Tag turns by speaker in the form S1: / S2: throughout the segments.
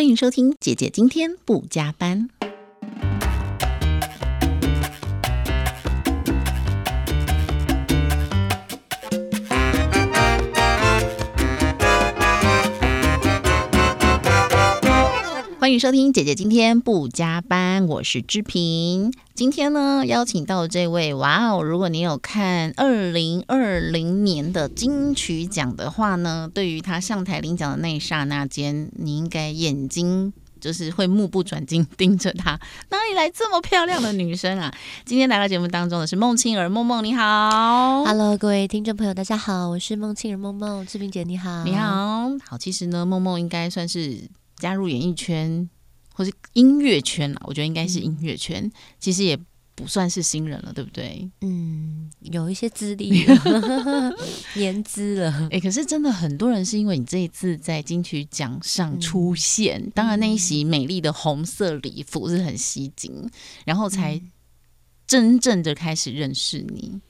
S1: 欢迎收听姐姐今天不加班。欢迎收听姐姐今天不加班，我是志平。今天呢，邀请到这位，哇哦！如果你有看二零二零年的金曲奖的话呢，对于他上台领奖的那一刹那间，你应该眼睛就是会目不转睛盯着她。哪里来这么漂亮的女生啊？今天来到节目当中的是孟庆儿，梦梦你好
S2: ，Hello，各位听众朋友，大家好，我是孟庆儿，梦梦，志平姐你好，
S1: 你好，好。其实呢，梦梦应该算是。加入演艺圈或是音乐圈啊，我觉得应该是音乐圈，其实也不算是新人了，对不对？
S2: 嗯，有一些资历，年资了。
S1: 哎，可是真的很多人是因为你这一次在金曲奖上出现，当然那一袭美丽的红色礼服是很吸睛，然后才真正的开始认识你。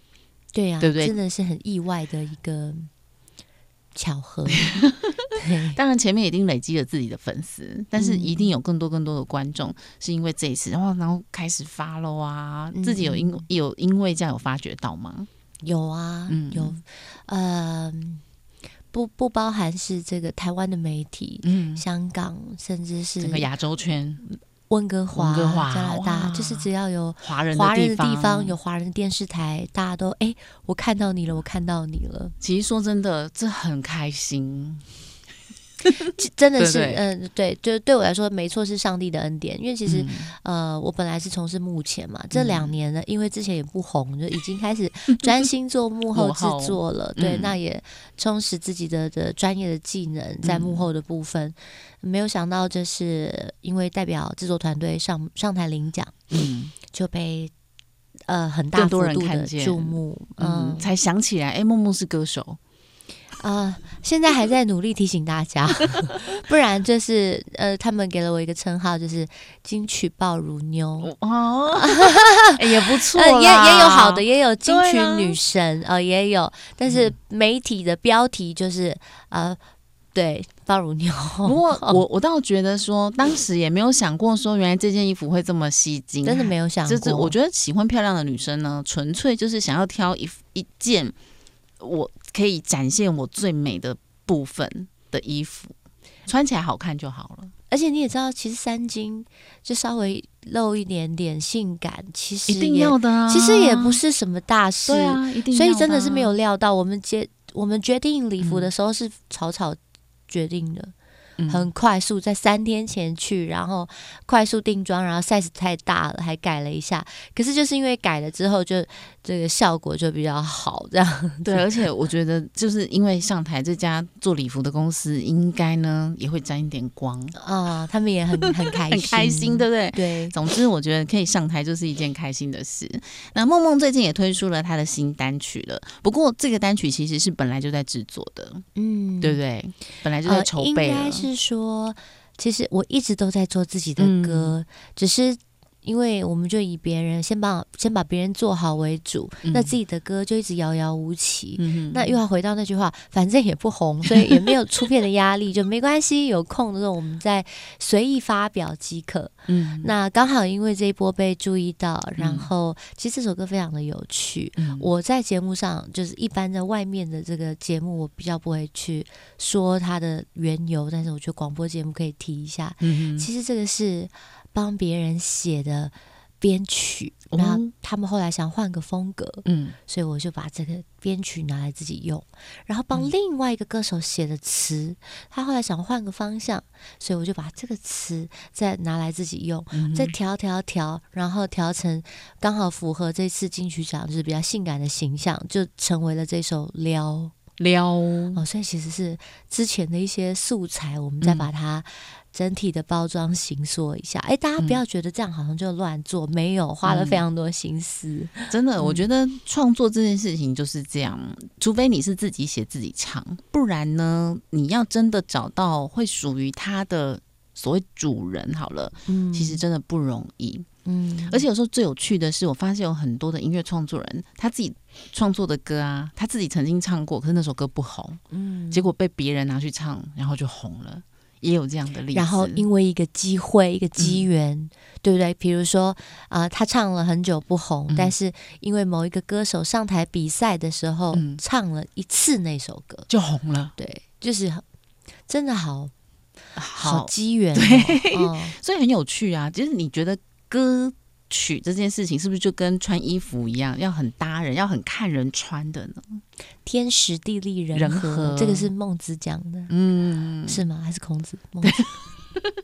S2: 对呀，
S1: 对不对？
S2: 真的是很意外的一个。巧合，
S1: 当然前面已经累积了自己的粉丝，但是一定有更多更多的观众是因为这一次，然后然后开始发了啊，自己有因有因为这样有发觉到吗？
S2: 有啊，有，呃，不不包含是这个台湾的媒体，嗯，香港甚至是
S1: 整个亚洲圈。
S2: 温哥华、加拿大，就是只要有
S1: 华人
S2: 华人的地方，有华人电视台，大家都哎，我看到你了，我看到你了。
S1: 其实说真的，这很开心。
S2: 真的是，嗯，对，就对我来说，没错，是上帝的恩典。因为其实，呃，我本来是从事幕前嘛，这两年呢，因为之前也不红，就已经开始专心做 幕后制作了。对，那也充实自己的的专业的技能，在幕后的部分。没有想到，这是因为代表制作团队上上台领奖，嗯，就被呃很大幅度的注目，
S1: 嗯，才想起来，哎，梦梦是歌手。
S2: 啊，现在还在努力提醒大家，不然就是呃，他们给了我一个称号，就是金曲爆乳妞
S1: 哦，也不错，
S2: 也也有好的，也有金曲女神呃，也有，但是媒体的标题就是呃，对，爆乳妞。
S1: 不过我我倒觉得说，当时也没有想过说，原来这件衣服会这么吸睛，
S2: 真的没有想过。
S1: 我觉得喜欢漂亮的女生呢，纯粹就是想要挑一一件。我可以展现我最美的部分的衣服，穿起来好看就好了。
S2: 而且你也知道，其实三金就稍微露一点点性感，其实
S1: 一定要的啊。
S2: 其实也不是什么大事，
S1: 对啊，一定。
S2: 所以真的是没有料到，我们决我们决定礼服的时候是草草决定的。很快速，在三天前去，然后快速定妆，然后 size 太大了，还改了一下。可是就是因为改了之后，就这个效果就比较好，这样。
S1: 对，而且我觉得就是因为上台这家做礼服的公司，应该呢也会沾一点光
S2: 啊，他们也很 很开心，
S1: 很开心，对不对？
S2: 对。
S1: 总之，我觉得可以上台就是一件开心的事。那梦梦最近也推出了她的新单曲了，不过这个单曲其实是本来就在制作的，嗯，对不对？本来就在筹备了。
S2: 是说，其实我一直都在做自己的歌，只是。因为我们就以别人先把先把别人做好为主，那自己的歌就一直遥遥无期。那又要回到那句话，反正也不红，所以也没有出片的压力，就没关系。有空的时候我们再随意发表即可。嗯，那刚好因为这一波被注意到，然后其实这首歌非常的有趣。我在节目上就是一般在外面的这个节目，我比较不会去说它的缘由，但是我觉得广播节目可以提一下。嗯，其实这个是。帮别人写的编曲，然后他们后来想换个风格，嗯，所以我就把这个编曲拿来自己用。然后帮另外一个歌手写的词，他后来想换个方向，所以我就把这个词再拿来自己用，再调调调，然后调成刚好符合这次金曲奖就是比较性感的形象，就成为了这首撩
S1: 撩
S2: 哦。所以其实是之前的一些素材，我们再把它。整体的包装形塑一下，哎，大家不要觉得这样好像就乱做，没有花了非常多心思。
S1: 真的，我觉得创作这件事情就是这样，除非你是自己写自己唱，不然呢，你要真的找到会属于他的所谓主人，好了，嗯，其实真的不容易。嗯，而且有时候最有趣的是，我发现有很多的音乐创作人，他自己创作的歌啊，他自己曾经唱过，可是那首歌不红，嗯，结果被别人拿去唱，然后就红了。也有这样的例子。
S2: 然后因为一个机会、一个机缘，对不对？比如说啊，他唱了很久不红，但是因为某一个歌手上台比赛的时候唱了一次那首歌，
S1: 就红了。
S2: 对，就是真的好好机缘，
S1: 对，所以很有趣啊。其实你觉得歌？曲这件事情是不是就跟穿衣服一样，要很搭人，要很看人穿的呢？
S2: 天时地利人和，这个是孟子讲的，嗯，是吗？还是孔子？孟子。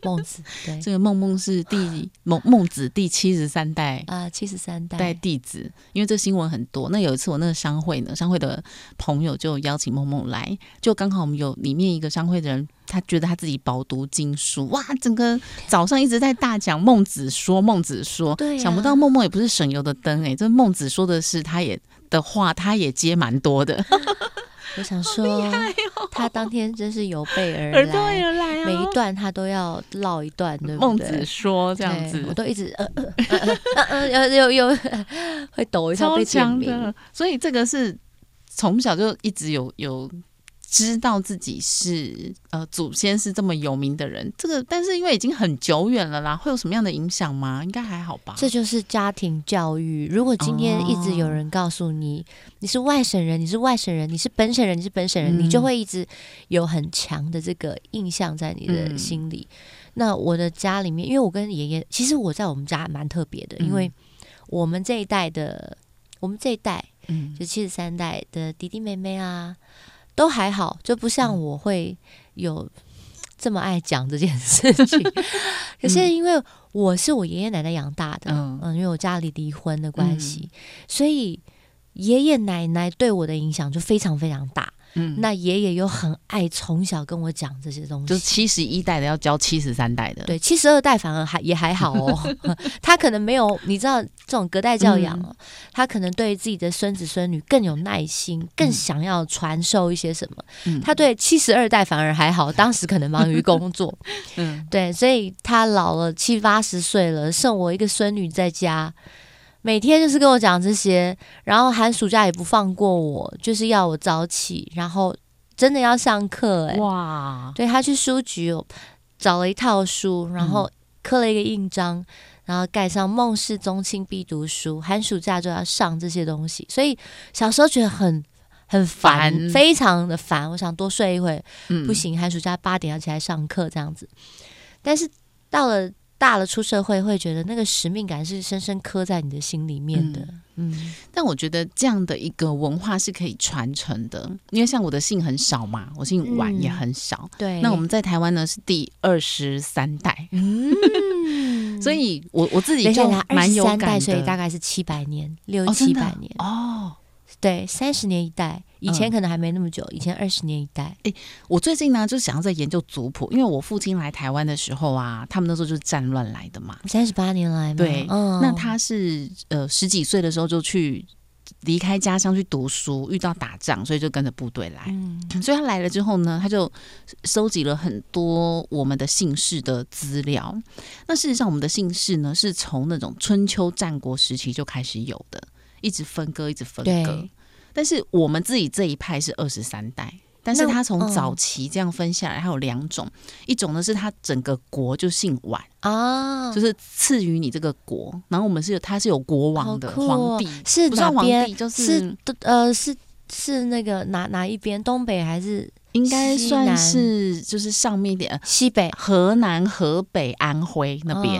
S2: 孟子对，
S1: 这个孟孟是第孟孟子第七十三代
S2: 啊，七十三
S1: 代。弟子。因为这新闻很多，那有一次我那个商会呢，商会的朋友就邀请孟孟来，就刚好我们有里面一个商会的人，他觉得他自己饱读经书，哇，整个早上一直在大讲孟子说，孟子说，
S2: 对，
S1: 想不到孟孟也不是省油的灯哎，这孟子说的是他也的话，他也接蛮多的。
S2: 我想说，他当天真是有备而来，每一段他都要唠一段，对不对
S1: 孟子说这样子，
S2: 我都一直呃呃呃呃呃，有有有会抖一下被
S1: 点名，所以这个是从小就一直有有。知道自己是呃祖先是这么有名的人，这个但是因为已经很久远了啦，会有什么样的影响吗？应该还好吧。
S2: 这就是家庭教育。如果今天一直有人告诉你你是外省人，你是外省人，你是本省人，你是本省人，你就会一直有很强的这个印象在你的心里。那我的家里面，因为我跟爷爷，其实我在我们家蛮特别的，因为我们这一代的，我们这一代，嗯，就七十三代的弟弟妹妹啊。都还好，就不像我会有这么爱讲这件事情。可是因为我是我爷爷奶奶养大的，嗯，因为我家里离婚的关系，所以爷爷奶奶对我的影响就非常非常大。嗯，那爷爷又很爱从小跟我讲这些东西，
S1: 就是七十一代的要教七十三代的，
S2: 对，七十二代反而还也还好哦。他可能没有你知道这种隔代教养，他可能对自己的孙子孙女更有耐心，更想要传授一些什么。他对七十二代反而还好，当时可能忙于工作，嗯，对，所以他老了七八十岁了，剩我一个孙女在家。每天就是跟我讲这些，然后寒暑假也不放过我，就是要我早起，然后真的要上课。哎，哇！对他去书局找了一套书，然后刻了一个印章，然后盖上“孟氏宗亲必读书”，寒暑假就要上这些东西。所以小时候觉得很很烦，非常的烦。我想多睡一会，不行，寒暑假八点要起来上课这样子。但是到了。大了出社会，会觉得那个使命感是深深刻在你的心里面的。
S1: 嗯，但我觉得这样的一个文化是可以传承的，因为像我的姓很少嘛，我姓婉也很少。
S2: 对，
S1: 那我们在台湾呢是第二十三代，嗯，所以我我自己就蛮有感的，
S2: 所以大概是七百年，六七百年。哦。对，三十年一代，以前可能还没那么久，以前二十年一代。
S1: 哎，我最近呢就想要在研究族谱，因为我父亲来台湾的时候啊，他们那时候就是战乱来的嘛，
S2: 三十八年来，
S1: 对，那他是呃十几岁的时候就去离开家乡去读书，遇到打仗，所以就跟着部队来。嗯，所以他来了之后呢，他就收集了很多我们的姓氏的资料。那事实上，我们的姓氏呢是从那种春秋战国时期就开始有的。一直分割，一直分割。但是我们自己这一派是二十三代，但是他从早期这样分下来，还有两种，一种呢是他整个国就姓皖啊，就是赐予你这个国，然后我们是有他是有国王的皇帝，
S2: 是
S1: 哪边？就是
S2: 呃是是那个哪哪一边？东北还是？
S1: 应该算是就是上面一点，
S2: 西北、
S1: 河南、河北、安徽那边，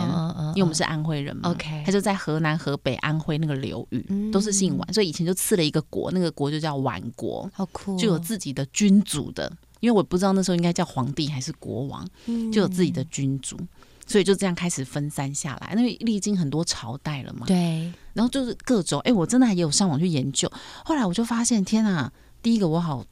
S1: 因为我们是安徽人嘛。
S2: OK，
S1: 他就在河南、河北、安徽那个流域，都是姓宛，所以以前就赐了一个国，那个国就叫宛国，
S2: 好酷，
S1: 就有自己的君主的。因为我不知道那时候应该叫皇帝还是国王，就有自己的君主，所以就这样开始分散下来。因为历经很多朝代了嘛，
S2: 对。
S1: 然后就是各种，哎，我真的也有上网去研究，后来我就发现，天啊，第一个我好。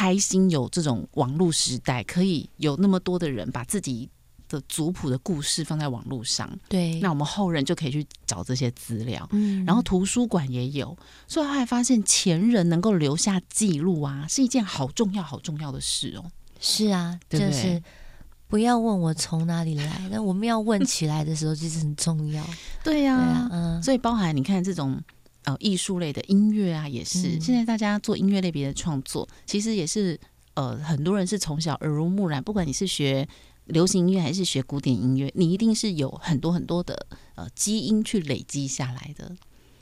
S1: 开心有这种网络时代，可以有那么多的人把自己的族谱的故事放在网络上。
S2: 对，
S1: 那我们后人就可以去找这些资料。嗯，然后图书馆也有，所以后来发现前人能够留下记录啊，是一件好重要、好重要的事哦。
S2: 是啊，就是不要问我从哪里来，那我们要问起来的时候，其实很重要。
S1: 对呀，嗯，所以包含你看这种。呃，艺术类的音乐啊，也是。现在大家做音乐类别的创作，其实也是呃，很多人是从小耳濡目染，不管你是学流行音乐还是学古典音乐，你一定是有很多很多的呃基因去累积下来的，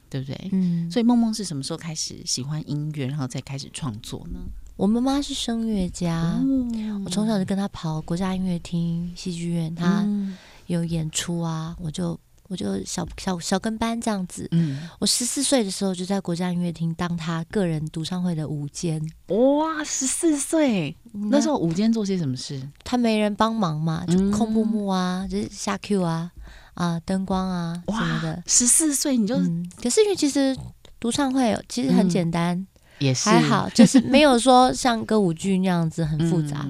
S1: 对不对？嗯。所以梦梦是什么时候开始喜欢音乐，然后再开始创作呢？
S2: 我妈妈是声乐家，我从小就跟她跑国家音乐厅、戏剧院，她有演出啊，我就。我就小小小跟班这样子，嗯，我十四岁的时候就在国家音乐厅当他个人独唱会的舞监。
S1: 哇，十四岁那时候舞监做些什么事？
S2: 他没人帮忙嘛，就控布幕啊，就是下 Q 啊，啊灯光啊什么的。
S1: 十四岁你就，
S2: 可是因为其实独唱会其实很简单，
S1: 也是
S2: 还好，就是没有说像歌舞剧那样子很复杂，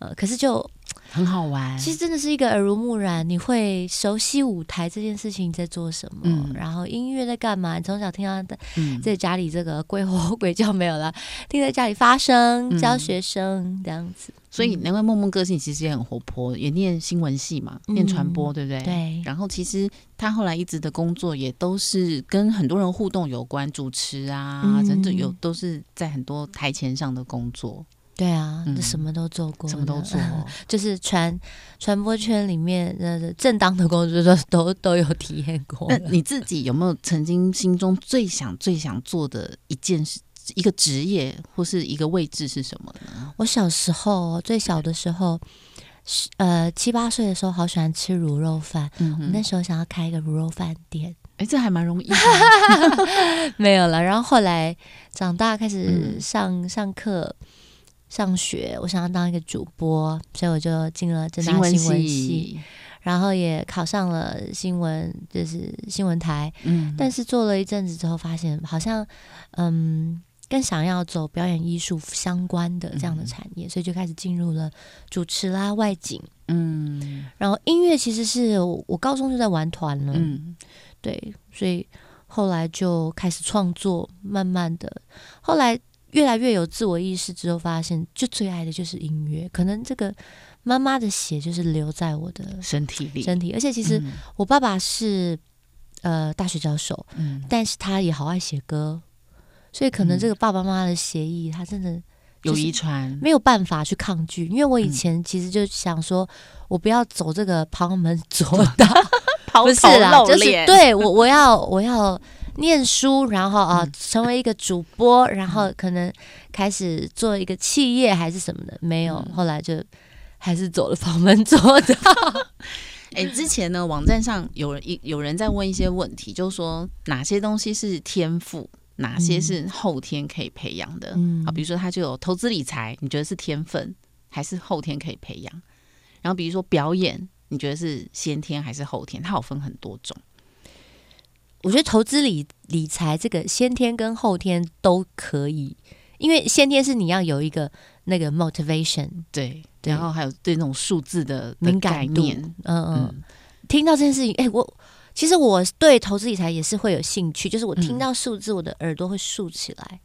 S2: 呃，可是就。
S1: 很好玩，
S2: 其实真的是一个耳濡目染，你会熟悉舞台这件事情在做什么，然后音乐在干嘛？你从小听到在家里这个鬼吼鬼叫没有了，听在家里发声教学生这样子。
S1: 所以难怪梦梦个性其实也很活泼，也念新闻系嘛，念传播对不对？
S2: 对。
S1: 然后其实他后来一直的工作也都是跟很多人互动有关，主持啊，真的有都是在很多台前上的工作。
S2: 对啊，什么都做过，
S1: 什么都做，
S2: 就是传传播圈里面的正当的工作都都都有体验过。
S1: 那你自己有没有曾经心中最想最想做的一件事、一个职业或是一个位置是什么呢？
S2: 我小时候最小的时候，呃七八岁的时候，好喜欢吃卤肉饭。嗯，我那时候想要开一个卤肉饭店。
S1: 哎，这还蛮容易。
S2: 没有了，然后后来长大开始上上课。上学，我想要当一个主播，所以我就进了正大新闻系，然后也考上了新闻，就是新闻台。嗯，但是做了一阵子之后，发现好像，嗯，更想要走表演艺术相关的这样的产业，所以就开始进入了主持啦、外景。嗯，然后音乐其实是我高中就在玩团了。嗯，对，所以后来就开始创作，慢慢的，后来。越来越有自我意识之后，发现就最爱的就是音乐。可能这个妈妈的血就是留在我的
S1: 身体里，
S2: 身体。而且其实我爸爸是呃大学教授，嗯，但是他也好爱写歌，所以可能这个爸爸妈妈的协议，他真的
S1: 有遗传，
S2: 没有办法去抗拒。因为我以前其实就想说，我不要走这个旁门左道，
S1: 不
S2: 是啦，就是对我我要我要。念书，然后啊，成为一个主播，然后可能开始做一个企业还是什么的，没有，后来就还是走了房门左道。
S1: 哎，之前呢，网站上有人一有人在问一些问题，就是说哪些东西是天赋，哪些是后天可以培养的？啊，比如说他就有投资理财，你觉得是天分还是后天可以培养？然后比如说表演，你觉得是先天还是后天？它有分很多种。
S2: 我觉得投资理理财这个先天跟后天都可以，因为先天是你要有一个那个 motivation，
S1: 对，然后还有对那种数字的敏感度，
S2: 嗯嗯，听到这件事情，哎，我其实我对投资理财也是会有兴趣，就是我听到数字，我的耳朵会竖起来，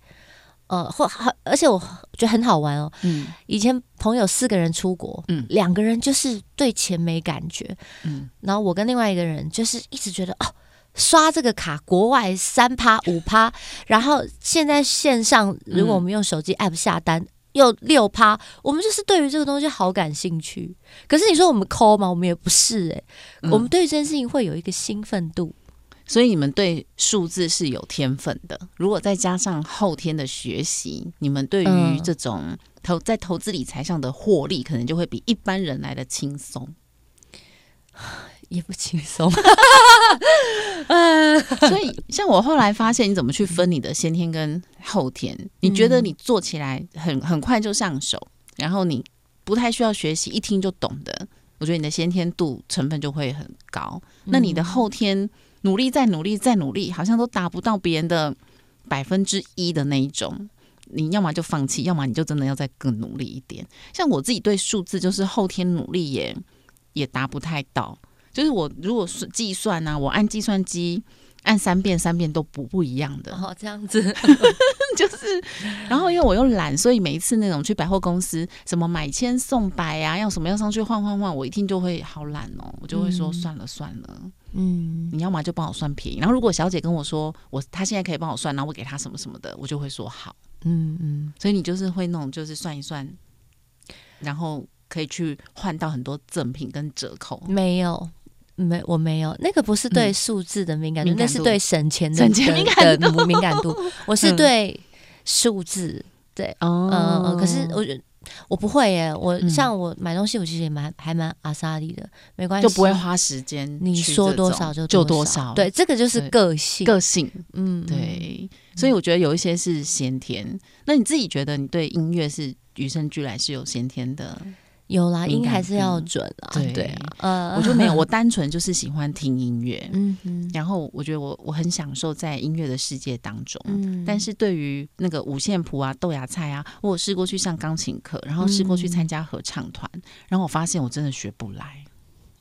S2: 呃，或好，而且我觉得很好玩哦，嗯，以前朋友四个人出国，嗯，两个人就是对钱没感觉，嗯，然后我跟另外一个人就是一直觉得哦。刷这个卡，国外三趴五趴，然后现在线上，如果我们用手机 app 下单又六趴，我们就是对于这个东西好感兴趣。可是你说我们抠吗？我们也不是哎，我们对这件事情会有一个兴奋度。
S1: 所以你们对数字是有天分的，如果再加上后天的学习，你们对于这种投在投资理财上的获利，可能就会比一般人来的轻松。
S2: 也不轻松，嗯
S1: 所以像我后来发现，你怎么去分你的先天跟后天？你觉得你做起来很很快就上手，然后你不太需要学习，一听就懂的，我觉得你的先天度成分就会很高。那你的后天努力再努力再努力，好像都达不到别人的百分之一的那一种，你要么就放弃，要么你就真的要再更努力一点。像我自己对数字，就是后天努力也也达不太到。就是我如果是计算呢，我按计算机按三遍，三遍都不不一样的。
S2: 哦，这样子，
S1: 就是，然后因为我又懒，所以每一次那种去百货公司，什么买千送百啊，要什么要上去换换换，我一听就会好懒哦，我就会说算了算了，嗯，你要么就帮我算便宜。然后如果小姐跟我说我她现在可以帮我算，然后我给她什么什么的，我就会说好，嗯嗯。所以你就是会那种就是算一算然后可以去换到很多赠品跟折扣。
S2: 没有，没我没有，那个不是对数字的敏感度，那是对省钱的
S1: 敏感
S2: 的敏感度。我是
S1: 嗯
S2: 对数字，对，
S1: 哦
S2: 呃呃，可是我觉得我不会耶，我
S1: 嗯
S2: 像我买东西，我其实也蛮还蛮阿萨里的，没关系，
S1: 就不会花时间
S2: 你说多少就
S1: 就
S2: 多
S1: 多少，
S2: 对，这个就是个性，
S1: 个性
S2: 嗯，嗯，
S1: 对。所以我觉得有一些是先天。那你自己觉得你对音乐是与生俱来是有先天的？
S2: 有啦，音还是要
S1: 度
S2: 准啊，
S1: 对。
S2: 对啊，呃，
S1: 我就没有，我 单纯就是喜欢听音乐。
S2: 嗯哼，
S1: 然后我觉得我我很享受在音乐的世界当中，
S2: 嗯。
S1: 但是对于那个五线谱啊、豆芽菜啊，我有试过去上钢琴课，然后试过去参加合唱团，然后我发现我真的学不来，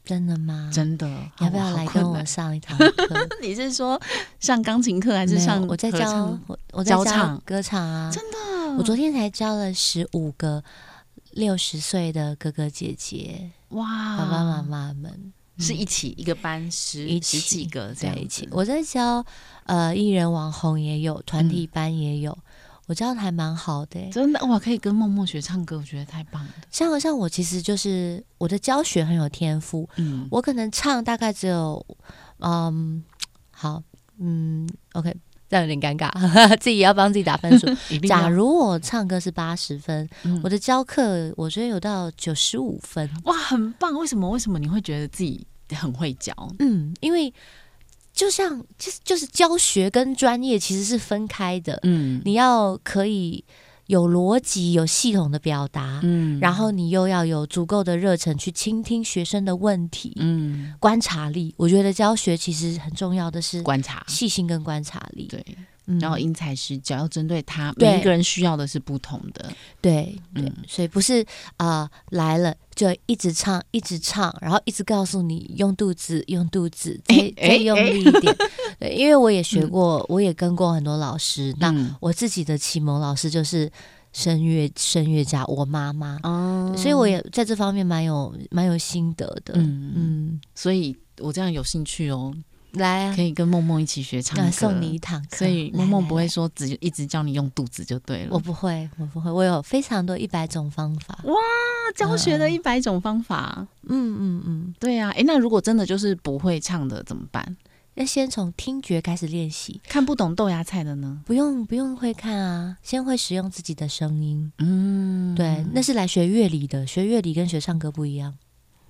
S2: 真的吗？
S1: 真的。
S2: 要不要
S1: 好
S2: 来跟我上一堂课？
S1: 你是说上钢琴课还是上
S2: 我在教
S1: 唱？
S2: 我我在教歌唱啊，
S1: 真的，
S2: 我昨天才教了十五个六十岁的哥哥姐姐、
S1: 哇，
S2: 爸爸妈妈们。
S1: 是一起一个班十
S2: 一
S1: 十
S2: 起
S1: 几个
S2: 在一起。我在教呃艺人网红也有，团体班也有，我教的还蛮好的。欸、
S1: 真的？哇，可以跟默默学唱歌，我觉得太棒了。
S2: 像像我其实就是我的教学很有天赋，
S1: 嗯，
S2: 我可能唱大概只有嗯好嗯 OK。这样有点尴尬，自己也要帮自己打分数。假如我唱歌是八十分，
S1: 嗯
S2: 我的教课我觉得有到九十五分。
S1: 哇，很棒！为什么？为什么你会觉得自己很会教？
S2: 嗯，因为就像就是就是教学跟专业其实是分开的，
S1: 嗯
S2: 你要可以有逻辑、有系统的表达，
S1: 嗯
S2: 然后你又要有足够的热忱去倾听学生的问题，
S1: 嗯，
S2: 观察力。我觉得教学其实很重要的是
S1: 观察
S2: 细心跟观察力。
S1: 对，
S2: 嗯
S1: 然后因材施教，要针对他每一个人需要的是不同的。
S2: 对对，
S1: 嗯
S2: 所以不是啊、呃来了就一直唱一直唱，然后一直告诉你用肚子用肚子，再
S1: 哎
S2: 再用力一点。对，因为我也学
S1: 嗯
S2: 过，我也跟过很多老师。那
S1: 嗯
S2: 我自己的启蒙老师就是声乐声乐家，我妈妈，
S1: 哦
S2: 所以我也在这方面蛮有蛮有心得的。
S1: 嗯
S2: 嗯，
S1: 所以我这样有兴趣哦，
S2: 来啊
S1: 可，以跟梦梦一起学唱歌，
S2: 送你一堂课。
S1: 所以梦梦不会说只一直教你用肚子就对了。
S2: 我不会，我不会，我有非常多一百种方法。
S1: 哇教学的一百种方法，
S2: 嗯嗯嗯，
S1: 对呀、啊。诶，那如果真的就是不会唱的怎么办？
S2: 要先从听觉开始练习。
S1: 看不懂豆芽菜的呢？
S2: 不用不用会看啊，先会使用自己的声音。
S1: 嗯，
S2: 对，那是来学乐理的，学乐理跟学唱歌不一样。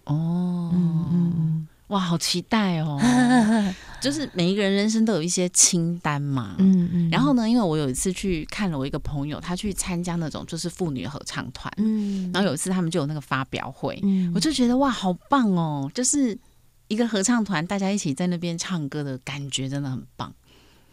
S1: 哦，
S2: 嗯嗯嗯
S1: 哇，好期待哦！
S2: 嗯
S1: 就是每一个人人生都有一些清单嘛。
S2: 嗯嗯。
S1: 然后呢，因为我有一次去看了我一个朋友，他去参加那种就是妇女合唱团，
S2: 嗯，
S1: 然后有一次他们就有那个发表会，
S2: 嗯
S1: 我就觉得哇，好棒哦！就是一个合唱团，大家一起在那边唱歌的感觉真的很棒。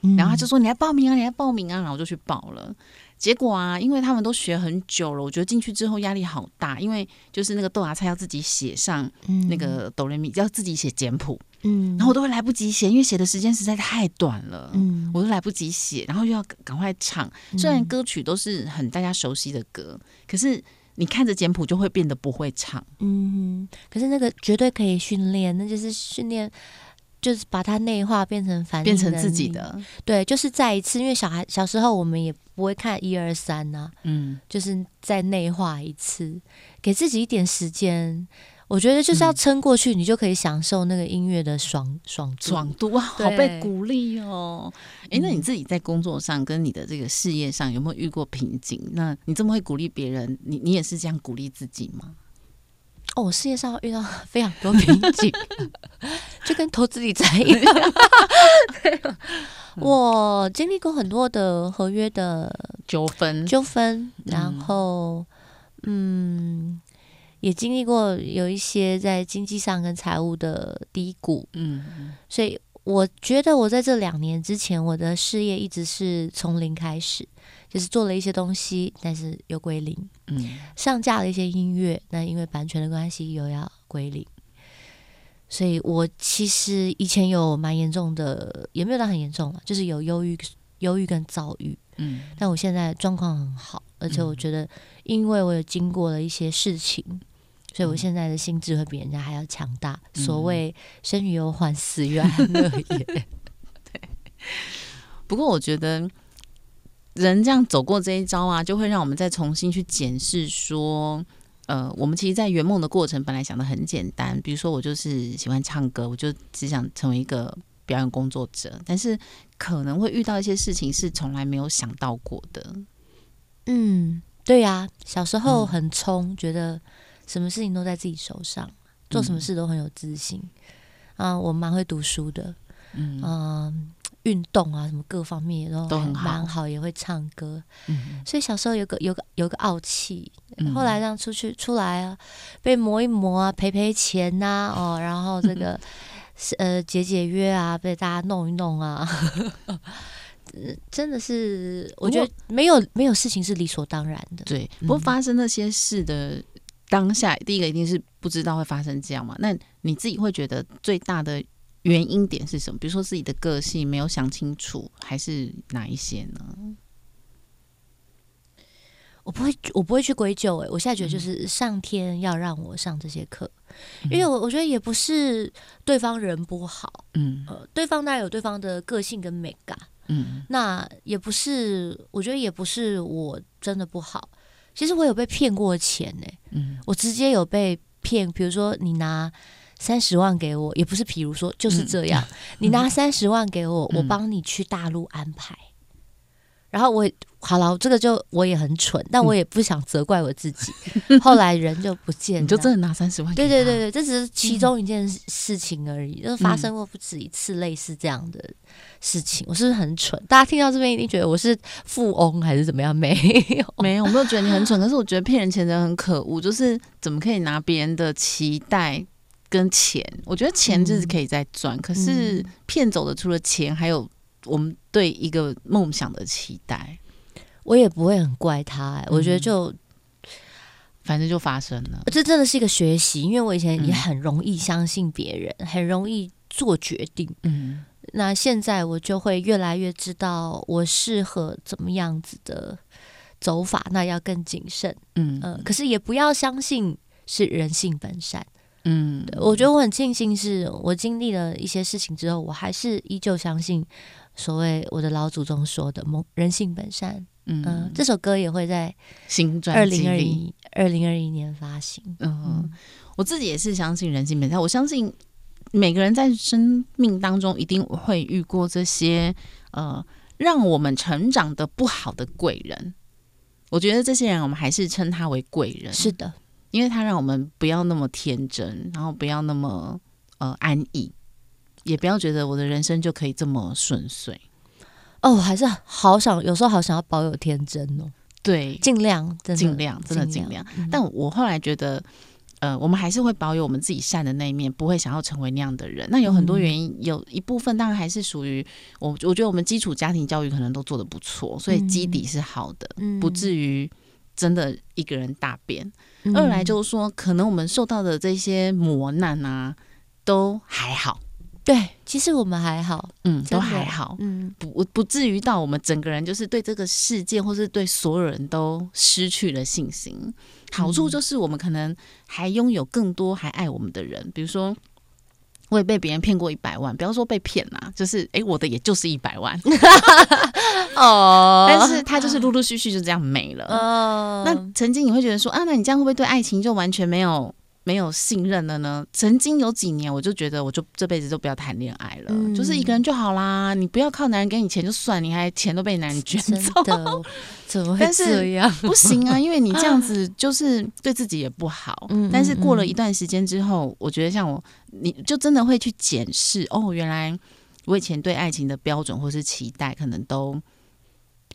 S2: 嗯
S1: 然后他就说你来报名啊，你来报名啊，然后我就去报了。结果啊，因为他们都学很久了，我觉得进去之后压力好大，因为就是那个豆芽菜要自己写上那个哆来咪，要自己写简谱，
S2: 嗯，
S1: 然后我都会来不及写，因为写的时间实在太短了。
S2: 嗯，
S1: 我都来不及写，然后又要赶赶快唱。虽然歌曲都是很大家熟悉的歌，可是你看着简谱就会变得不会唱。
S2: 嗯，可是那个绝对可以训练，那就是训练。就是把它内化变成反
S1: 变成自，己的，
S2: 对，就是再一次，因为小孩小时候我们也不会看一二三呐，
S1: 嗯，
S2: 就是再内化一次，给自己一点时间。我觉得就是要
S1: 嗯
S2: 撑过去，你就可以享受那个音乐的爽爽
S1: 爽度啊，好被鼓励哦。诶，那
S2: 嗯
S1: 你自己在工作上跟你的这个事业上有没有遇过瓶颈？那你这么会鼓励别人，你你也是这样鼓励自己吗？
S2: 哦，我事业上遇到非常多瓶颈，就跟投资理财一样。我经历过很多的合约的
S1: 纠纷，
S2: 纠纷，然后嗯，也经历过有一些在经济上跟财务的低谷，
S1: 嗯。
S2: 所以我觉得我在这两年之前，我的事业一直是从零开始，就是做了一些东西，但是又归零。
S1: 嗯
S2: 上架了一些音乐，那因为版权的关系又要归零，所以我其实以前有蛮严重的，也没有到很严重了，就是有忧郁、忧郁跟躁郁。
S1: 嗯
S2: 但我现在状况很好，而且我觉得，因为我有经过了一些事情，所以我现在的心智会比人家还要强大。
S1: 嗯
S2: 所谓生于忧患，死于安乐 也。
S1: 对不过我觉得人这样走过这一招啊，就会让我们再重新去检视说，呃，我们其实，在圆梦的过程本来想的很简单，比如说我就是喜欢唱歌，我就只想成为一个表演工作者，但是可能会遇到一些事情是从来没有想到过的。
S2: 嗯，对呀，小时候很冲，觉得什么事情都在自己手上，做什么事都很有自信。啊，我蛮会读书的，嗯，运动啊，什么各方面都
S1: 都很
S2: 蛮好，也会唱歌。嗯，所以小时候有个有个有个傲气，后来让出去出来啊，被磨一磨啊，赔赔钱呐，哦，然后这个 呃解解约啊，被大家弄一弄啊。真的是，我觉得没有没有事情是理所当然的。
S1: 对，不过发生那些事的当下，第一个一定是不知道会发生这样嘛。那你自己会觉得最大的原因点是什么？比如说自己的个性没有想清楚，还是哪一些呢？
S2: 我不会，我不会去归咎。哎，我现在觉得就是上天要让我上这些课，因为我我觉得也不是对方人不好，嗯，呃，对方当然有对方的个性跟美感。嗯，那也不是，我觉得也不是我真的不好。其实我有被骗过钱呢，嗯，我直接有被骗。比如说你拿三十万给我，也不是，比如说就是这样，你拿三十万给我，我帮你去大陆安排。然后我好了，这个就我也很蠢，但我也不想责怪我自己。后来人就不见，
S1: 你就真的拿三十万？
S2: 对对对对，这只是其中一件事情而已，就是发生过不止一次类似这样的事情。我是不是很蠢？大家听到这边一定觉得我是富翁还是怎么样？没有，
S1: 没有，我没有觉得你很蠢。可是我觉得骗人钱的人很可恶，就是怎么可以拿别人的期待跟钱？我觉得钱就是可以再赚，可是骗走的除了钱还有。我们对一个梦想的期待，
S2: 我也不会很怪他。我觉得就
S1: 反正就发生了。
S2: 这真的是一个学习，因为我以前也很容易相信别人，很容易做决定。嗯，那现在我就会越来越知道我适合怎么样子的走法，那要更谨慎。嗯嗯，可是也不要相信是人性本善。嗯，我觉得我很庆幸，是我经历了一些事情之后，我还是依旧相信。所谓我的老祖宗说的“梦人性本善”，嗯，这首歌也会在
S1: 新专辑里
S2: 二零二一年发行。
S1: 嗯，我自己也是相信人性本善。我相信每个人在生命当中一定会遇过这些呃让我们成长的不好的贵人。我觉得这些人我们还是称他为贵人。
S2: 是的，
S1: 因为他让我们不要那么天真，然后不要那么呃安逸。也不要觉得我的人生就可以这么顺遂
S2: 哦，还是好想有时候好想要保有天真哦。
S1: 对，
S2: 尽量，
S1: 尽量，真的尽量。但我后来觉得，呃，我们还是会保有我们自己善的那一面，不会想要成为那样的人。那有很多原因，有一部分当然还是属于我，我觉得我们基础家庭教育可能都做的不错，所以基底是好的，不至于真的一个人大变。二来就是说，可能我们受到的这些磨难啊，都还好。
S2: 对，其实我们还好，
S1: 嗯，都还好，嗯，不不至于到我们整个人就是对这个世界或是对所有人都失去了信心。好处就是我们可能还拥有更多还爱我们的人，比如说我也被别人骗过一百万，不要说被骗啦，就是哎，我的也就是一百万，哦，但是他就是陆陆续续就这样没了。哦，那曾经你会觉得说啊，那你这样会不会对爱情就完全没有？没有信任了呢。曾经有几年，我就觉得，我就这辈子都不要谈恋爱了，就是一个人就好啦。你不要靠男人给你钱就算，你还钱都被男人 卷走，
S2: 怎么会这样？
S1: 不行啊，因为你这样子就是对自己也不好。但是过了一段时间之后，我觉得像我，你就真的会去检视哦，原来我以前对爱情的标准或是期待，可能都。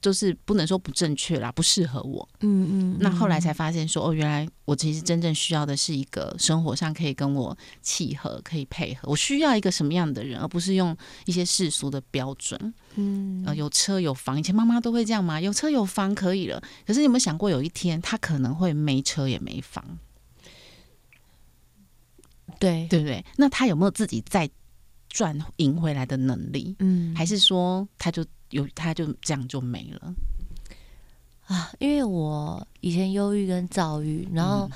S1: 就是不能说不正确啦，不适合我。嗯嗯。那后来才发现说，哦，原来我其实真正需要的是一个生活上可以跟我契合、可以配合。我需要一个什么样的人，而不是用一些世俗的标准。嗯。呃，有车有房，以前妈妈都会这样嘛，有车有房可以了。可是你有没有想过，有一天他可能会没车也没房？
S2: 对
S1: 对不对？那他有没有自己再赚赢回来的能力？嗯。还是说他就？有他就这样就没了。
S2: 啊！因为我以前忧郁跟躁郁，然后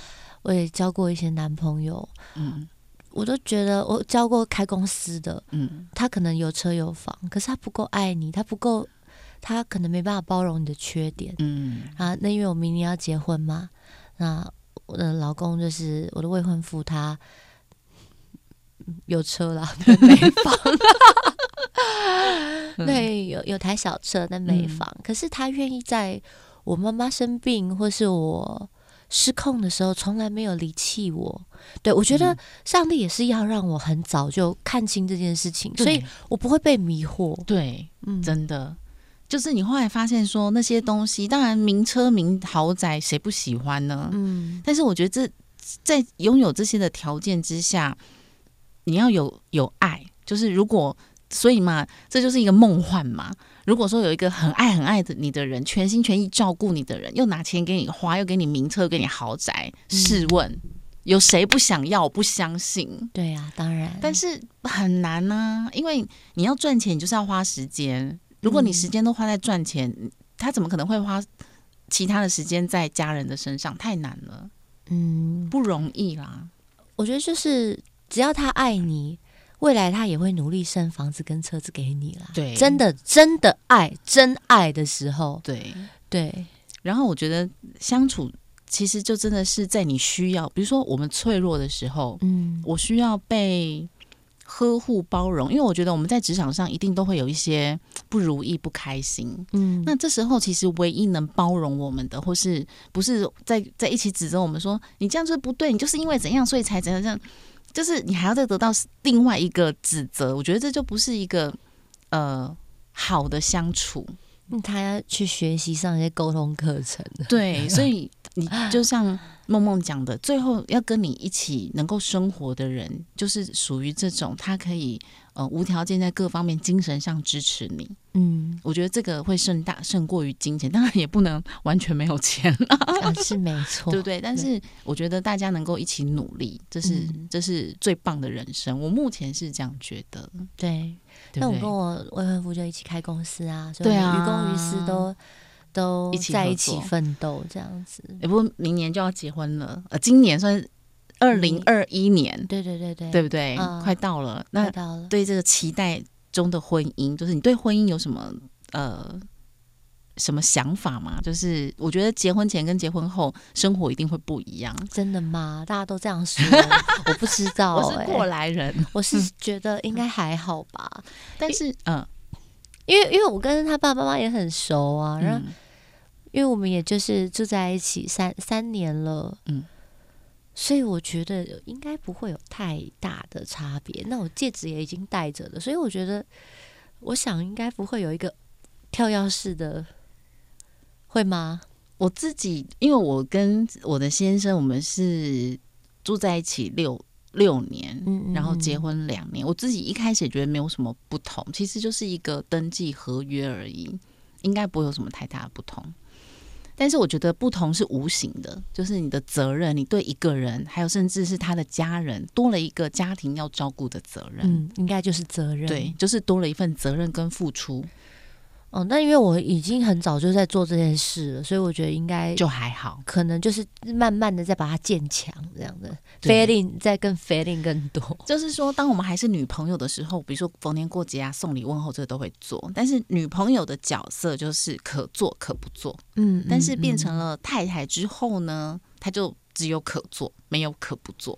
S2: 我也交过一些男朋友，嗯，我都觉得我交过开公司的，嗯，他可能有车有房，可是他不够爱你，他不够，他可能没办法包容你的缺点，嗯。啊，那因为我明年要结婚嘛，那我的老公就是我的未婚夫，他有车啦，没房。对，有有台小车，但没房。可是他愿意在我妈妈生病或是我失控的时候，从来没有离弃我。对我觉得上帝也是要让我很早就看清这件事情，所以我不会被迷惑。
S1: 对，嗯，真的。就是你后来发现说那些东西，当然名车名豪宅谁不喜欢呢？嗯，但是我觉得这在拥有这些的条件之下，你要有有爱。就是如果所以嘛，这就是一个梦幻嘛。如果说有一个很爱很爱的你的人，全心全意照顾你的人，又拿钱给你花，又给你名车，给你豪宅，试问有谁不想要？我不相信。
S2: 对呀，当然，
S1: 但是很难呐，因为你要赚钱，你就是要花时间。如果你时间都花在赚钱，他怎么可能会花其他的时间在家人的身上？太难了，嗯，不容易啦。
S2: 我觉得就是只要他爱你，未来他也会努力生房子跟车子给你啦。
S1: 对，
S2: 真的真的爱真爱的时候，
S1: 对
S2: 对。
S1: 然后我觉得相处其实就真的是在你需要，比如说我们脆弱的时候，嗯，我需要被。呵护包容，因为我觉得我们在职场上一定都会有一些 不如意、不开心。嗯，那这时候其实唯一能包容我们的，或是不是在在一起指责我们说你这样就是不对，你就是因为怎样所以才怎样，这样就是你还要再得到另外一个指责。我觉得这就不是一个呃好的相处。
S2: 他要去学习上一些沟通课程。
S1: 对，所以你就像。梦梦讲的，最后要跟你一起能够生活的人，就是属于这种他可以呃无条件在各方面精神上支持你。嗯，我觉得这个会胜大胜过于金钱，当然也不能完全没有钱
S2: 啊，是没错，
S1: 对不对？但是我觉得大家能够一起努力，这是这是最棒的人生。我目前是这样觉得。
S2: 对，那我跟我未婚夫就一起开公司啊，对啊，于公于私都。都在一起奋斗这样子，
S1: 也不明年就要结婚了，呃，今年算二零二一年，
S2: 对对对对，
S1: 对不对？快到了，那对这个期待中的婚姻，就是你对婚姻有什么呃什么想法吗？就是我觉得结婚前跟结婚后生活一定会不一样，
S2: 真的吗？大家都这样说，我不知道，
S1: 我是过来人，
S2: 我是觉得应该还好吧，
S1: 但是 嗯。
S2: 因为因为我跟他爸爸妈妈也很熟啊，然后因为我们也就是住在一起三三年了，嗯，所以我觉得应该不会有太大的差别。那我戒指也已经戴着了，所以我觉得我想应该不会有一个跳钥匙的，会吗？
S1: 我自己因为我跟我的先生我们是住在一起六。六年，然后结婚两年，我自己一开始也觉得没有什么不同，其实就是一个登记合约而已，应该不会有什么太大的不同。但是我觉得不同是无形的，就是你的责任，你对一个人，还有甚至是他的家人，多了一个家庭要照顾的责任，
S2: 嗯，应该就是责任，
S1: 对，就是多了一份责任跟付出。
S2: 哦，那因为我已经很早就在做这件事了，所以我觉得应该
S1: 就还好，
S2: 可能就是慢慢的在把它建强这样的，feeling 再更 feeling 更多。
S1: 就是说，当我们还是女朋友的时候，比如说逢年过节啊、送礼问候这个都会做，但是女朋友的角色就是可做可不做，嗯，但是变成了太太之后呢，她就只有可做没有可不做，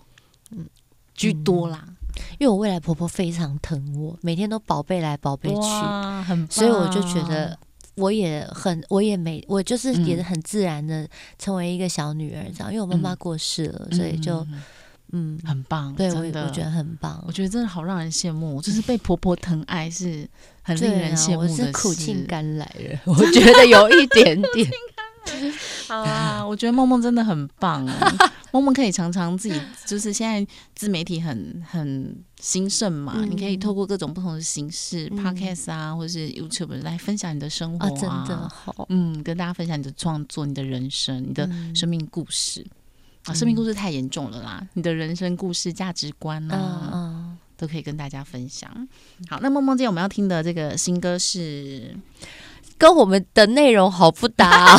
S1: 嗯，居多啦。
S2: 因为我未来婆婆非常疼我，每天都宝贝来宝贝去，所以我就觉得我也很，我也没，我就是也是很自然的成为一个小女儿这样。因为我妈妈过世了，所以就
S1: 嗯，很棒，
S2: 对我我觉得很棒，
S1: 我觉得真的好让人羡慕，就是被婆婆疼爱是很令人羡慕的
S2: 事。苦尽甘来了，我觉得有一点点。
S1: 好啊，我觉得梦梦真的很棒。啊 梦梦可以常常自己，就是现在自媒体很很兴盛嘛，你可以透过各种不同的形式，podcast 啊，或者是 YouTube 来分享你的生活啊，
S2: 真的好，
S1: 嗯，跟大家分享你的创作、你的人生、你的生命故事啊，生命故事太严重了啦，你的人生故事、价值观啊，都可以跟大家分享。好，那梦梦今天我们要听的这个新歌是。
S2: 跟我们的内容好不搭，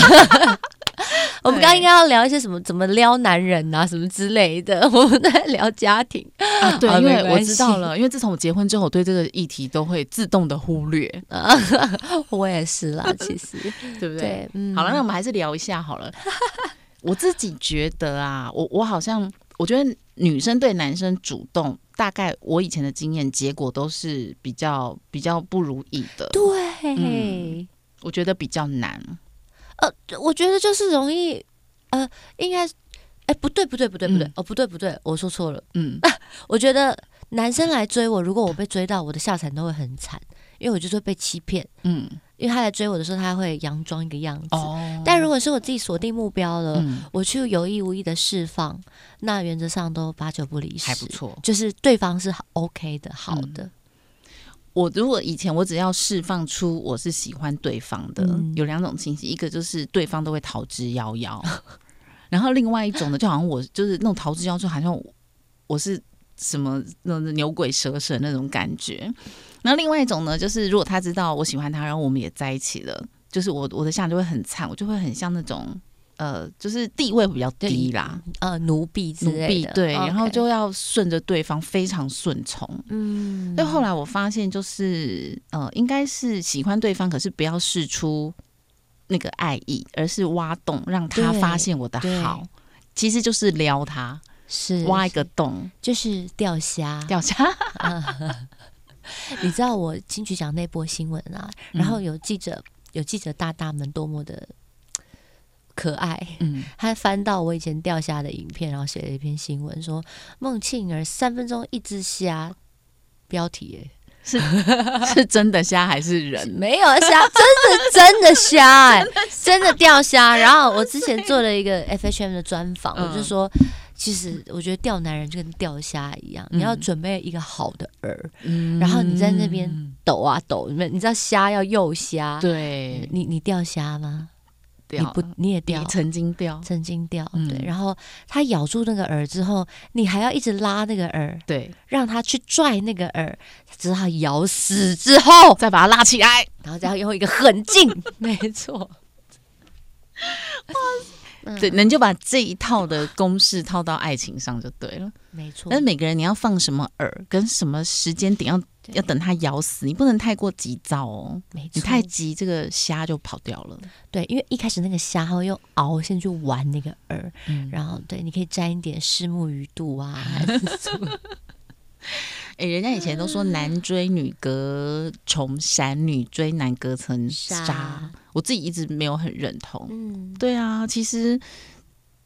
S2: 我们刚刚应该要聊一些什么，怎么撩男人啊，什么之类的。我们在聊家庭
S1: 啊，对，因为我知道了，因为自从我结婚之后，我对这个议题都会自动的忽略。
S2: 我也是啦，其实
S1: 对不对？嗯好了，那我们还是聊一下好了。我自己觉得啊，我我好像我觉得女生对男生主动，大概我以前的经验，结果都是比较比较不如意的。
S2: 对，
S1: 我觉得比较难。
S2: 呃，我觉得就是容易，呃，应该，哎，不对，不对，不对，不对，哦，不对，不对，我说错了。嗯，我觉得男生来追我，如果我被追到，我的下场都会很惨，因为我就是会被欺骗。嗯。因为他来追我的时候，他会佯装一个样子。但如果是我自己锁定目标了，我去有意无意的释放，那原则上都八九不离十，
S1: 还不错。
S2: 就是对方是 OK 的，好的。
S1: 我如果以前我只要释放出我是喜欢对方的，有两种情形，一个就是对方都会逃之夭夭，然后另外一种呢，就好像我就是那种逃之夭夭，好像我是什么那种牛鬼蛇神那种感觉。那另外一种呢，就是如果他知道我喜欢他，然后我们也在一起了，就是我我的相就会很惨，我就会很像那种呃，就是地位比较低啦，
S2: 呃，奴婢之类的，
S1: 对，然后就要顺着对方，非常顺从。嗯，但后来我发现，就是呃，应该是喜欢对方，可是不要试出那个爱意，而是挖洞让他发现我的好，其实就是撩他，
S2: 是
S1: 挖一个洞，
S2: 就是钓虾，
S1: 钓虾。
S2: 你知道我金曲奖那波新闻啊，然后有记者有记者大大们多么的可爱，嗯，他翻到我以前钓虾的影片，然后写了一篇新闻，说孟庆儿三分钟一只虾，标题哎，
S1: 是 是真的虾还是人？
S2: 没有虾，真的真的虾哎，真的钓虾。然后我之前做了一个 F H M 的专访，我就说。其实我觉得钓男人就跟钓虾一样，你要准备一个好的饵，嗯然后你在那边抖啊抖，你你知道虾要诱虾，
S1: 对，
S2: 你你钓虾吗？你不你也钓？
S1: 曾经掉，
S2: 曾经掉，对。然后他咬住那个饵之后，你还要一直拉那个饵，
S1: 对，
S2: 让他去拽那个饵，直到咬死之后
S1: 再把它拉起来，
S2: 然后再用一个狠劲，没错。
S1: 哇！对，能就把这一套的公式套到爱情上就对了，
S2: 没错。
S1: 但是每个人你要放什么饵，跟什么时间点要要等它咬死，你不能太过急躁哦。
S2: 没错，
S1: 你太急，这个虾就跑掉了。
S2: 对，因为一开始那个虾会用熬先去玩那个饵，嗯然后对，你可以沾一点虱目鱼肚啊，什么。
S1: 哎，人家以前都说男追女隔重山，女追男隔层纱。我自己一直没有很认同。嗯，对啊，其实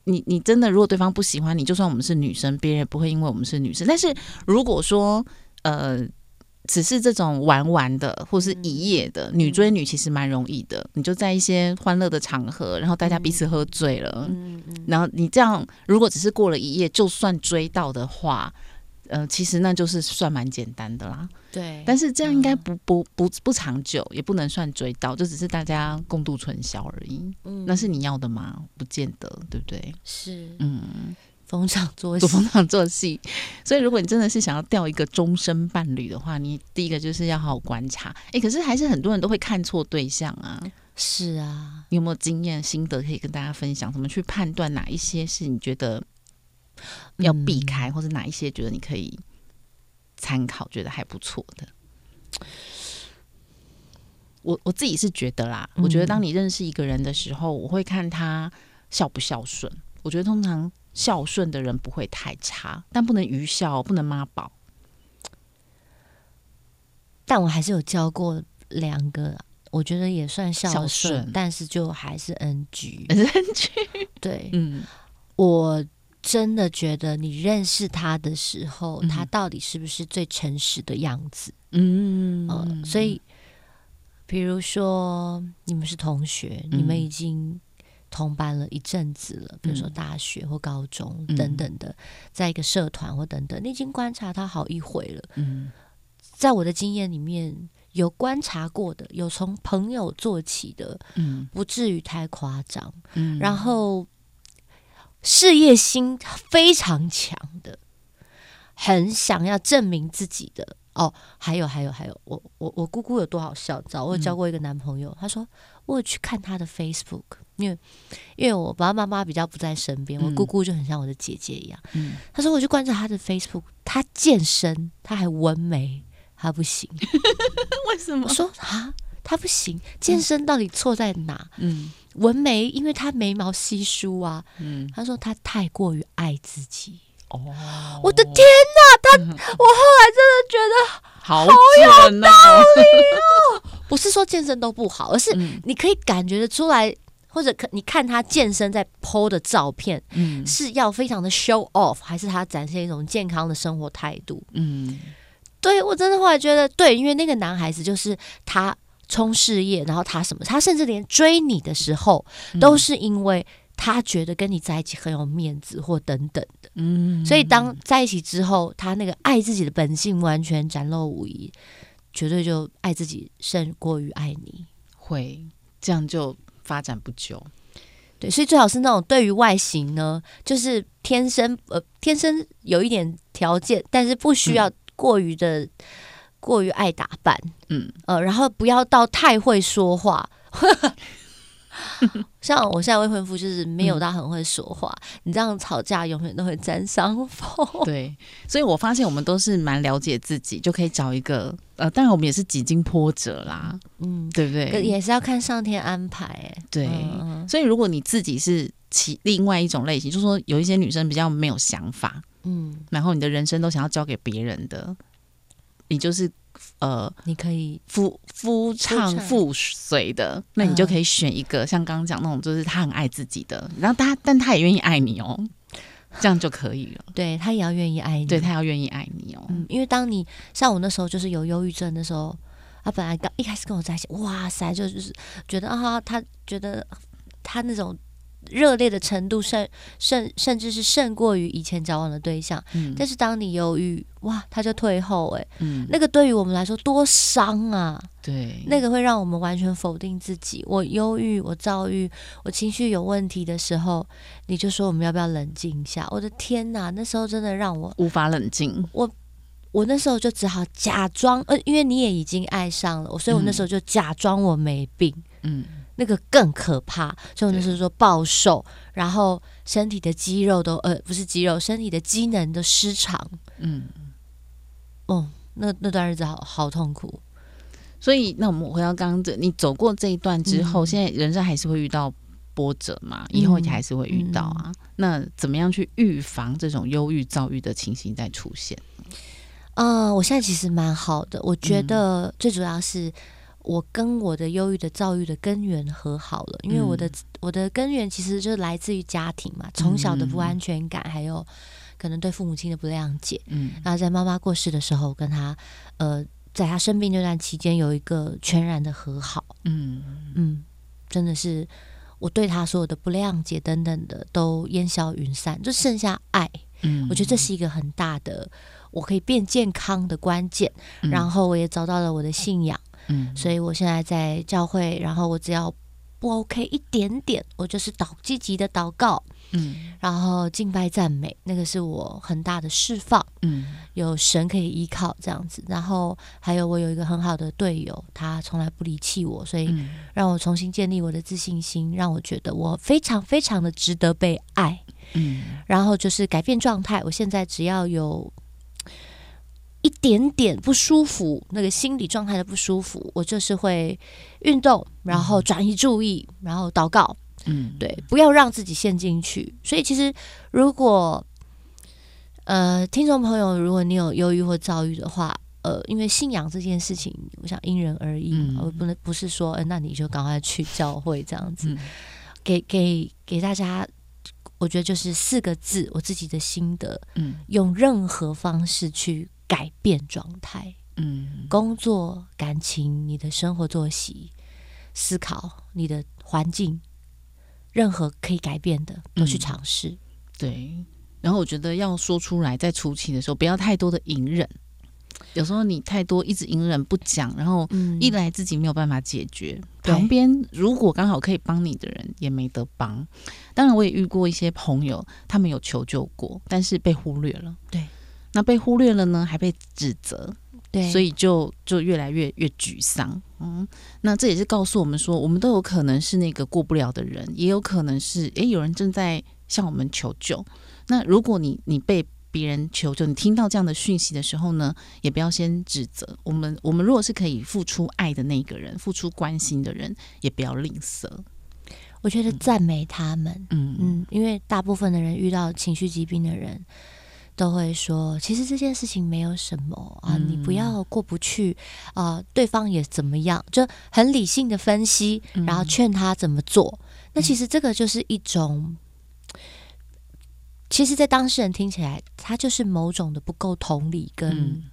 S1: 你你真的，如果对方不喜欢你，就算我们是女生，别人也不会因为我们是女生。但是如果说呃，只是这种玩玩的，或是一夜的女追女，其实蛮容易的。你就在一些欢乐的场合，然后大家彼此喝醉了，嗯嗯，然后你这样，如果只是过了一夜，就算追到的话。呃，其实那就是算蛮简单的啦。
S2: 对，
S1: 但是这样应该不不不不长久，也不能算追到，就只是大家共度春宵而已。嗯，那是你要的吗？不见得，对不对？
S2: 是，嗯，逢场作
S1: 戏，逢场作戏。所以，如果你真的是想要钓一个终身伴侣的话，你第一个就是要好好观察。哎，可是还是很多人都会看错对象啊。
S2: 是啊，
S1: 你有没有经验心得可以跟大家分享？怎么去判断哪一些是你觉得？要避开，或者哪一些觉得你可以参考，觉得还不错的。我我自己是觉得啦，我觉得当你认识一个人的时候，我会看他孝不孝顺。我觉得通常孝顺的人不会太差，但不能愚孝，不能妈宝。
S2: 但我还是有教过两个，我觉得也算孝顺，但是就还是
S1: NG，NG。
S2: 对，嗯，我。真的觉得你认识他的时候，他到底是不是最诚实的样子？嗯，所以，比如说你们是同学，你们已经同班了一阵子了，比如说大学或高中等等的，在一个社团或等等，你已经观察他好一回了。嗯，在我的经验里面，有观察过的，有从朋友做起的，嗯，不至于太夸张。嗯，然后。事业心非常强的，很想要证明自己的哦。还有还有还有，我我我姑姑有多好笑，知道？我交过一个男朋友，他说我有去看他的 Facebook，因为因为我爸爸妈妈比较不在身边，我姑姑就很像我的姐姐一样。嗯，她说我去观察她的 Facebook，她健身，她还纹眉，她不行。
S1: 为什么？
S2: 我说啊，她不行，健身到底错在哪？嗯。纹眉，因为她眉毛稀疏啊。嗯，她说她太过于爱自己。哦，我的天哪！他，我后来真的觉得
S1: 好
S2: 有道理哦。不是说健身都不好，而是你可以感觉得出来，或者可你看他健身在 PO 的照片，嗯，是要非常的 show off，还是他展现一种健康的生活态度？嗯，对我真的后来觉得对，因为那个男孩子就是他冲事业，然后他什么，他甚至连追你的时候都是因为。他觉得跟你在一起很有面子，或等等的，嗯，所以当在一起之后，他那个爱自己的本性完全展露无遗，绝对就爱自己胜过于爱你，
S1: 会这样就发展不久。
S2: 对，所以最好是那种对于外形呢，就是天生呃天生有一点条件，但是不需要过于的过于爱打扮，嗯呃，然后不要到太会说话。像我现在未婚夫就是没有到很会说话，你这样吵架永远都会占上风。
S1: 对，所以我发现我们都是蛮了解自己，就可以找一个呃，当然我们也是几经波折啦，嗯，对不对？
S2: 也是要看上天安排。哎，
S1: 对，所以如果你自己是其另外一种类型，就是说有一些女生比较没有想法，嗯，然后你的人生都想要交给别人的，你就是。呃，
S2: 你可以
S1: 夫夫唱妇随的，那你就可以选一个像刚刚讲那种，就是他很爱自己的，然后他但他也愿意爱你哦，这样就可以了。
S2: 对他也要愿意爱你，
S1: 对他要愿意爱你哦。
S2: 嗯，因为当你像我那时候就是有忧郁症的时候，他本来刚一开始跟我在一起，哇塞，就就是觉得啊，他觉得他那种。热烈的程度甚甚甚至是胜过于以前交往的对象，嗯，但是当你犹豫，哇，他就退后，哎，嗯，那个对于我们来说多伤啊，
S1: 对，
S2: 那个会让我们完全否定自己。我忧郁，我躁郁，我情绪有问题的时候，你就说我们要不要冷静一下？我的天哪，那时候真的让我
S1: 无法冷静。
S2: 我我那时候就只好假装，呃，因为你也已经爱上了我，所以我那时候就假装我没病，嗯。那个更可怕，所以那是说暴瘦，然后身体的肌肉都呃不是肌肉，身体的机能都失常。嗯，哦，那那段日子好好痛苦。
S1: 所以那我们回到刚刚这，你走过这一段之后，现在人生还是会遇到波折嘛？以后也还是会遇到啊。那怎么样去预防这种忧郁、躁郁的情形再出现？
S2: 嗯，我现在其实蛮好的，我觉得最主要是。我跟我的忧郁的躁郁的根源和好了，因为我的我的根源其实就是来自于家庭嘛，从小的不安全感，还有可能对父母亲的不谅解。嗯，然后在妈妈过世的时候，跟他呃，在他生病那段期间有一个全然的和好。嗯嗯，真的是我对他所有的不谅解等等的都烟消云散，就剩下爱。嗯，我觉得这是一个很大的我可以变健康的关键。然后我也找到了我的信仰。嗯，所以我现在在教会，然后我只要不 OK 一点点，我就是祷积极的祷告，嗯，然后敬拜赞美，那个是我很大的释放，嗯，有神可以依靠这样子，然后还有我有一个很好的队友，他从来不离弃我，所以让我重新建立我的自信心，让我觉得我非常非常的值得被爱，嗯，然后就是改变状态，我现在只要有。一点点不舒服，那个心理状态的不舒服，我就是会运动，然后转移注意，然后祷告，嗯，对，不要让自己陷进去。所以其实，如果呃，听众朋友，如果你有忧郁或躁郁的话，呃，因为信仰这件事情，我想因人而异，我不能不是说，呃，那你就赶快去教会这样子。给给给大家，我觉得就是四个字，我自己的心得，嗯，用任何方式去。改变状态，嗯，工作、感情、你的生活作息、思考、你的环境，任何可以改变的都去尝试。
S1: 对，然后我觉得要说出来，在初期的时候不要太多的隐忍。有时候你太多一直隐忍不讲，然后一来自己没有办法解决，旁边如果刚好可以帮你的人也没得帮。当然，我也遇过一些朋友，他们有求救过，但是被忽略了。
S2: 对。
S1: 那被忽略了呢，还被指责，
S2: 对，
S1: 所以就就越来越越沮丧。嗯，那这也是告诉我们说，我们都有可能是那个过不了的人，也有可能是诶，有人正在向我们求救。那如果你你被别人求救，你听到这样的讯息的时候呢，也不要先指责我们。我们如果是可以付出爱的那个人，付出关心的人，也不要吝啬。
S2: 我觉得赞美他们，嗯嗯，因为大部分的人遇到情绪疾病的人。都会说，其实这件事情没有什么啊，你不要过不去啊。对方也怎么样，就很理性的分析，然后劝他怎么做。那其实这个就是一种，其实，在当事人听起来，他就是某种的不够同理，跟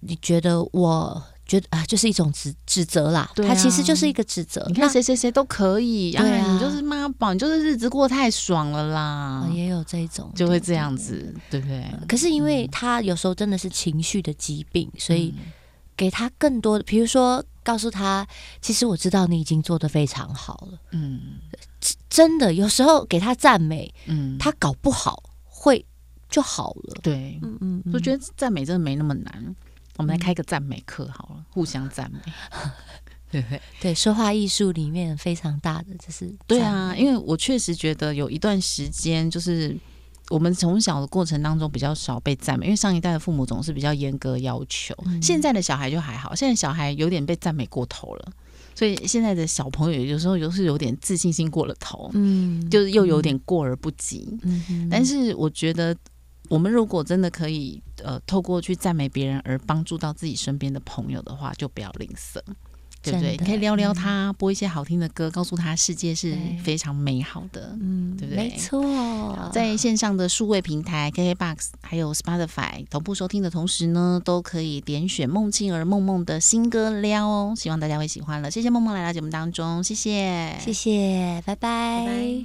S2: 你觉得我。觉得啊，就是一种指指责啦。他其实就是一个指责。
S1: 你看谁谁谁都可以，对啊，你就是妈宝，你就是日子过太爽了啦。
S2: 也有这种，
S1: 就会这样子，对不对？
S2: 可是因为他有时候真的是情绪的疾病，所以给他更多的，比如说告诉他，其实我知道你已经做的非常好了。嗯，真的有时候给他赞美，嗯，他搞不好会就好了。
S1: 对，嗯嗯，我觉得赞美真的没那么难。我们来开个赞美课好了，互相赞美，对对？
S2: 对，说话艺术里面非常大的就是，
S1: 对啊，因为我确实觉得有一段时间，就是我们从小的过程当中比较少被赞美，因为上一代的父母总是比较严格要求，现在的小孩就还好，现在小孩有点被赞美过头了，所以现在的小朋友有时候又是有点自信心过了头，嗯，就是又有点过而不及，嗯，但是我觉得。我们如果真的可以，呃，透过去赞美别人而帮助到自己身边的朋友的话，就不要吝啬，对不对？可以撩撩他，播一些好听的歌，告诉他世界是非常美好的，嗯，对不对？
S2: 没错，
S1: 在线上的数位平台 KKBOX 还有 Spotify 同步收听的同时呢，都可以点选梦庆儿梦梦的新歌撩哦，希望大家会喜欢了。谢谢梦梦来到节目当中，谢谢，
S2: 谢谢，拜拜。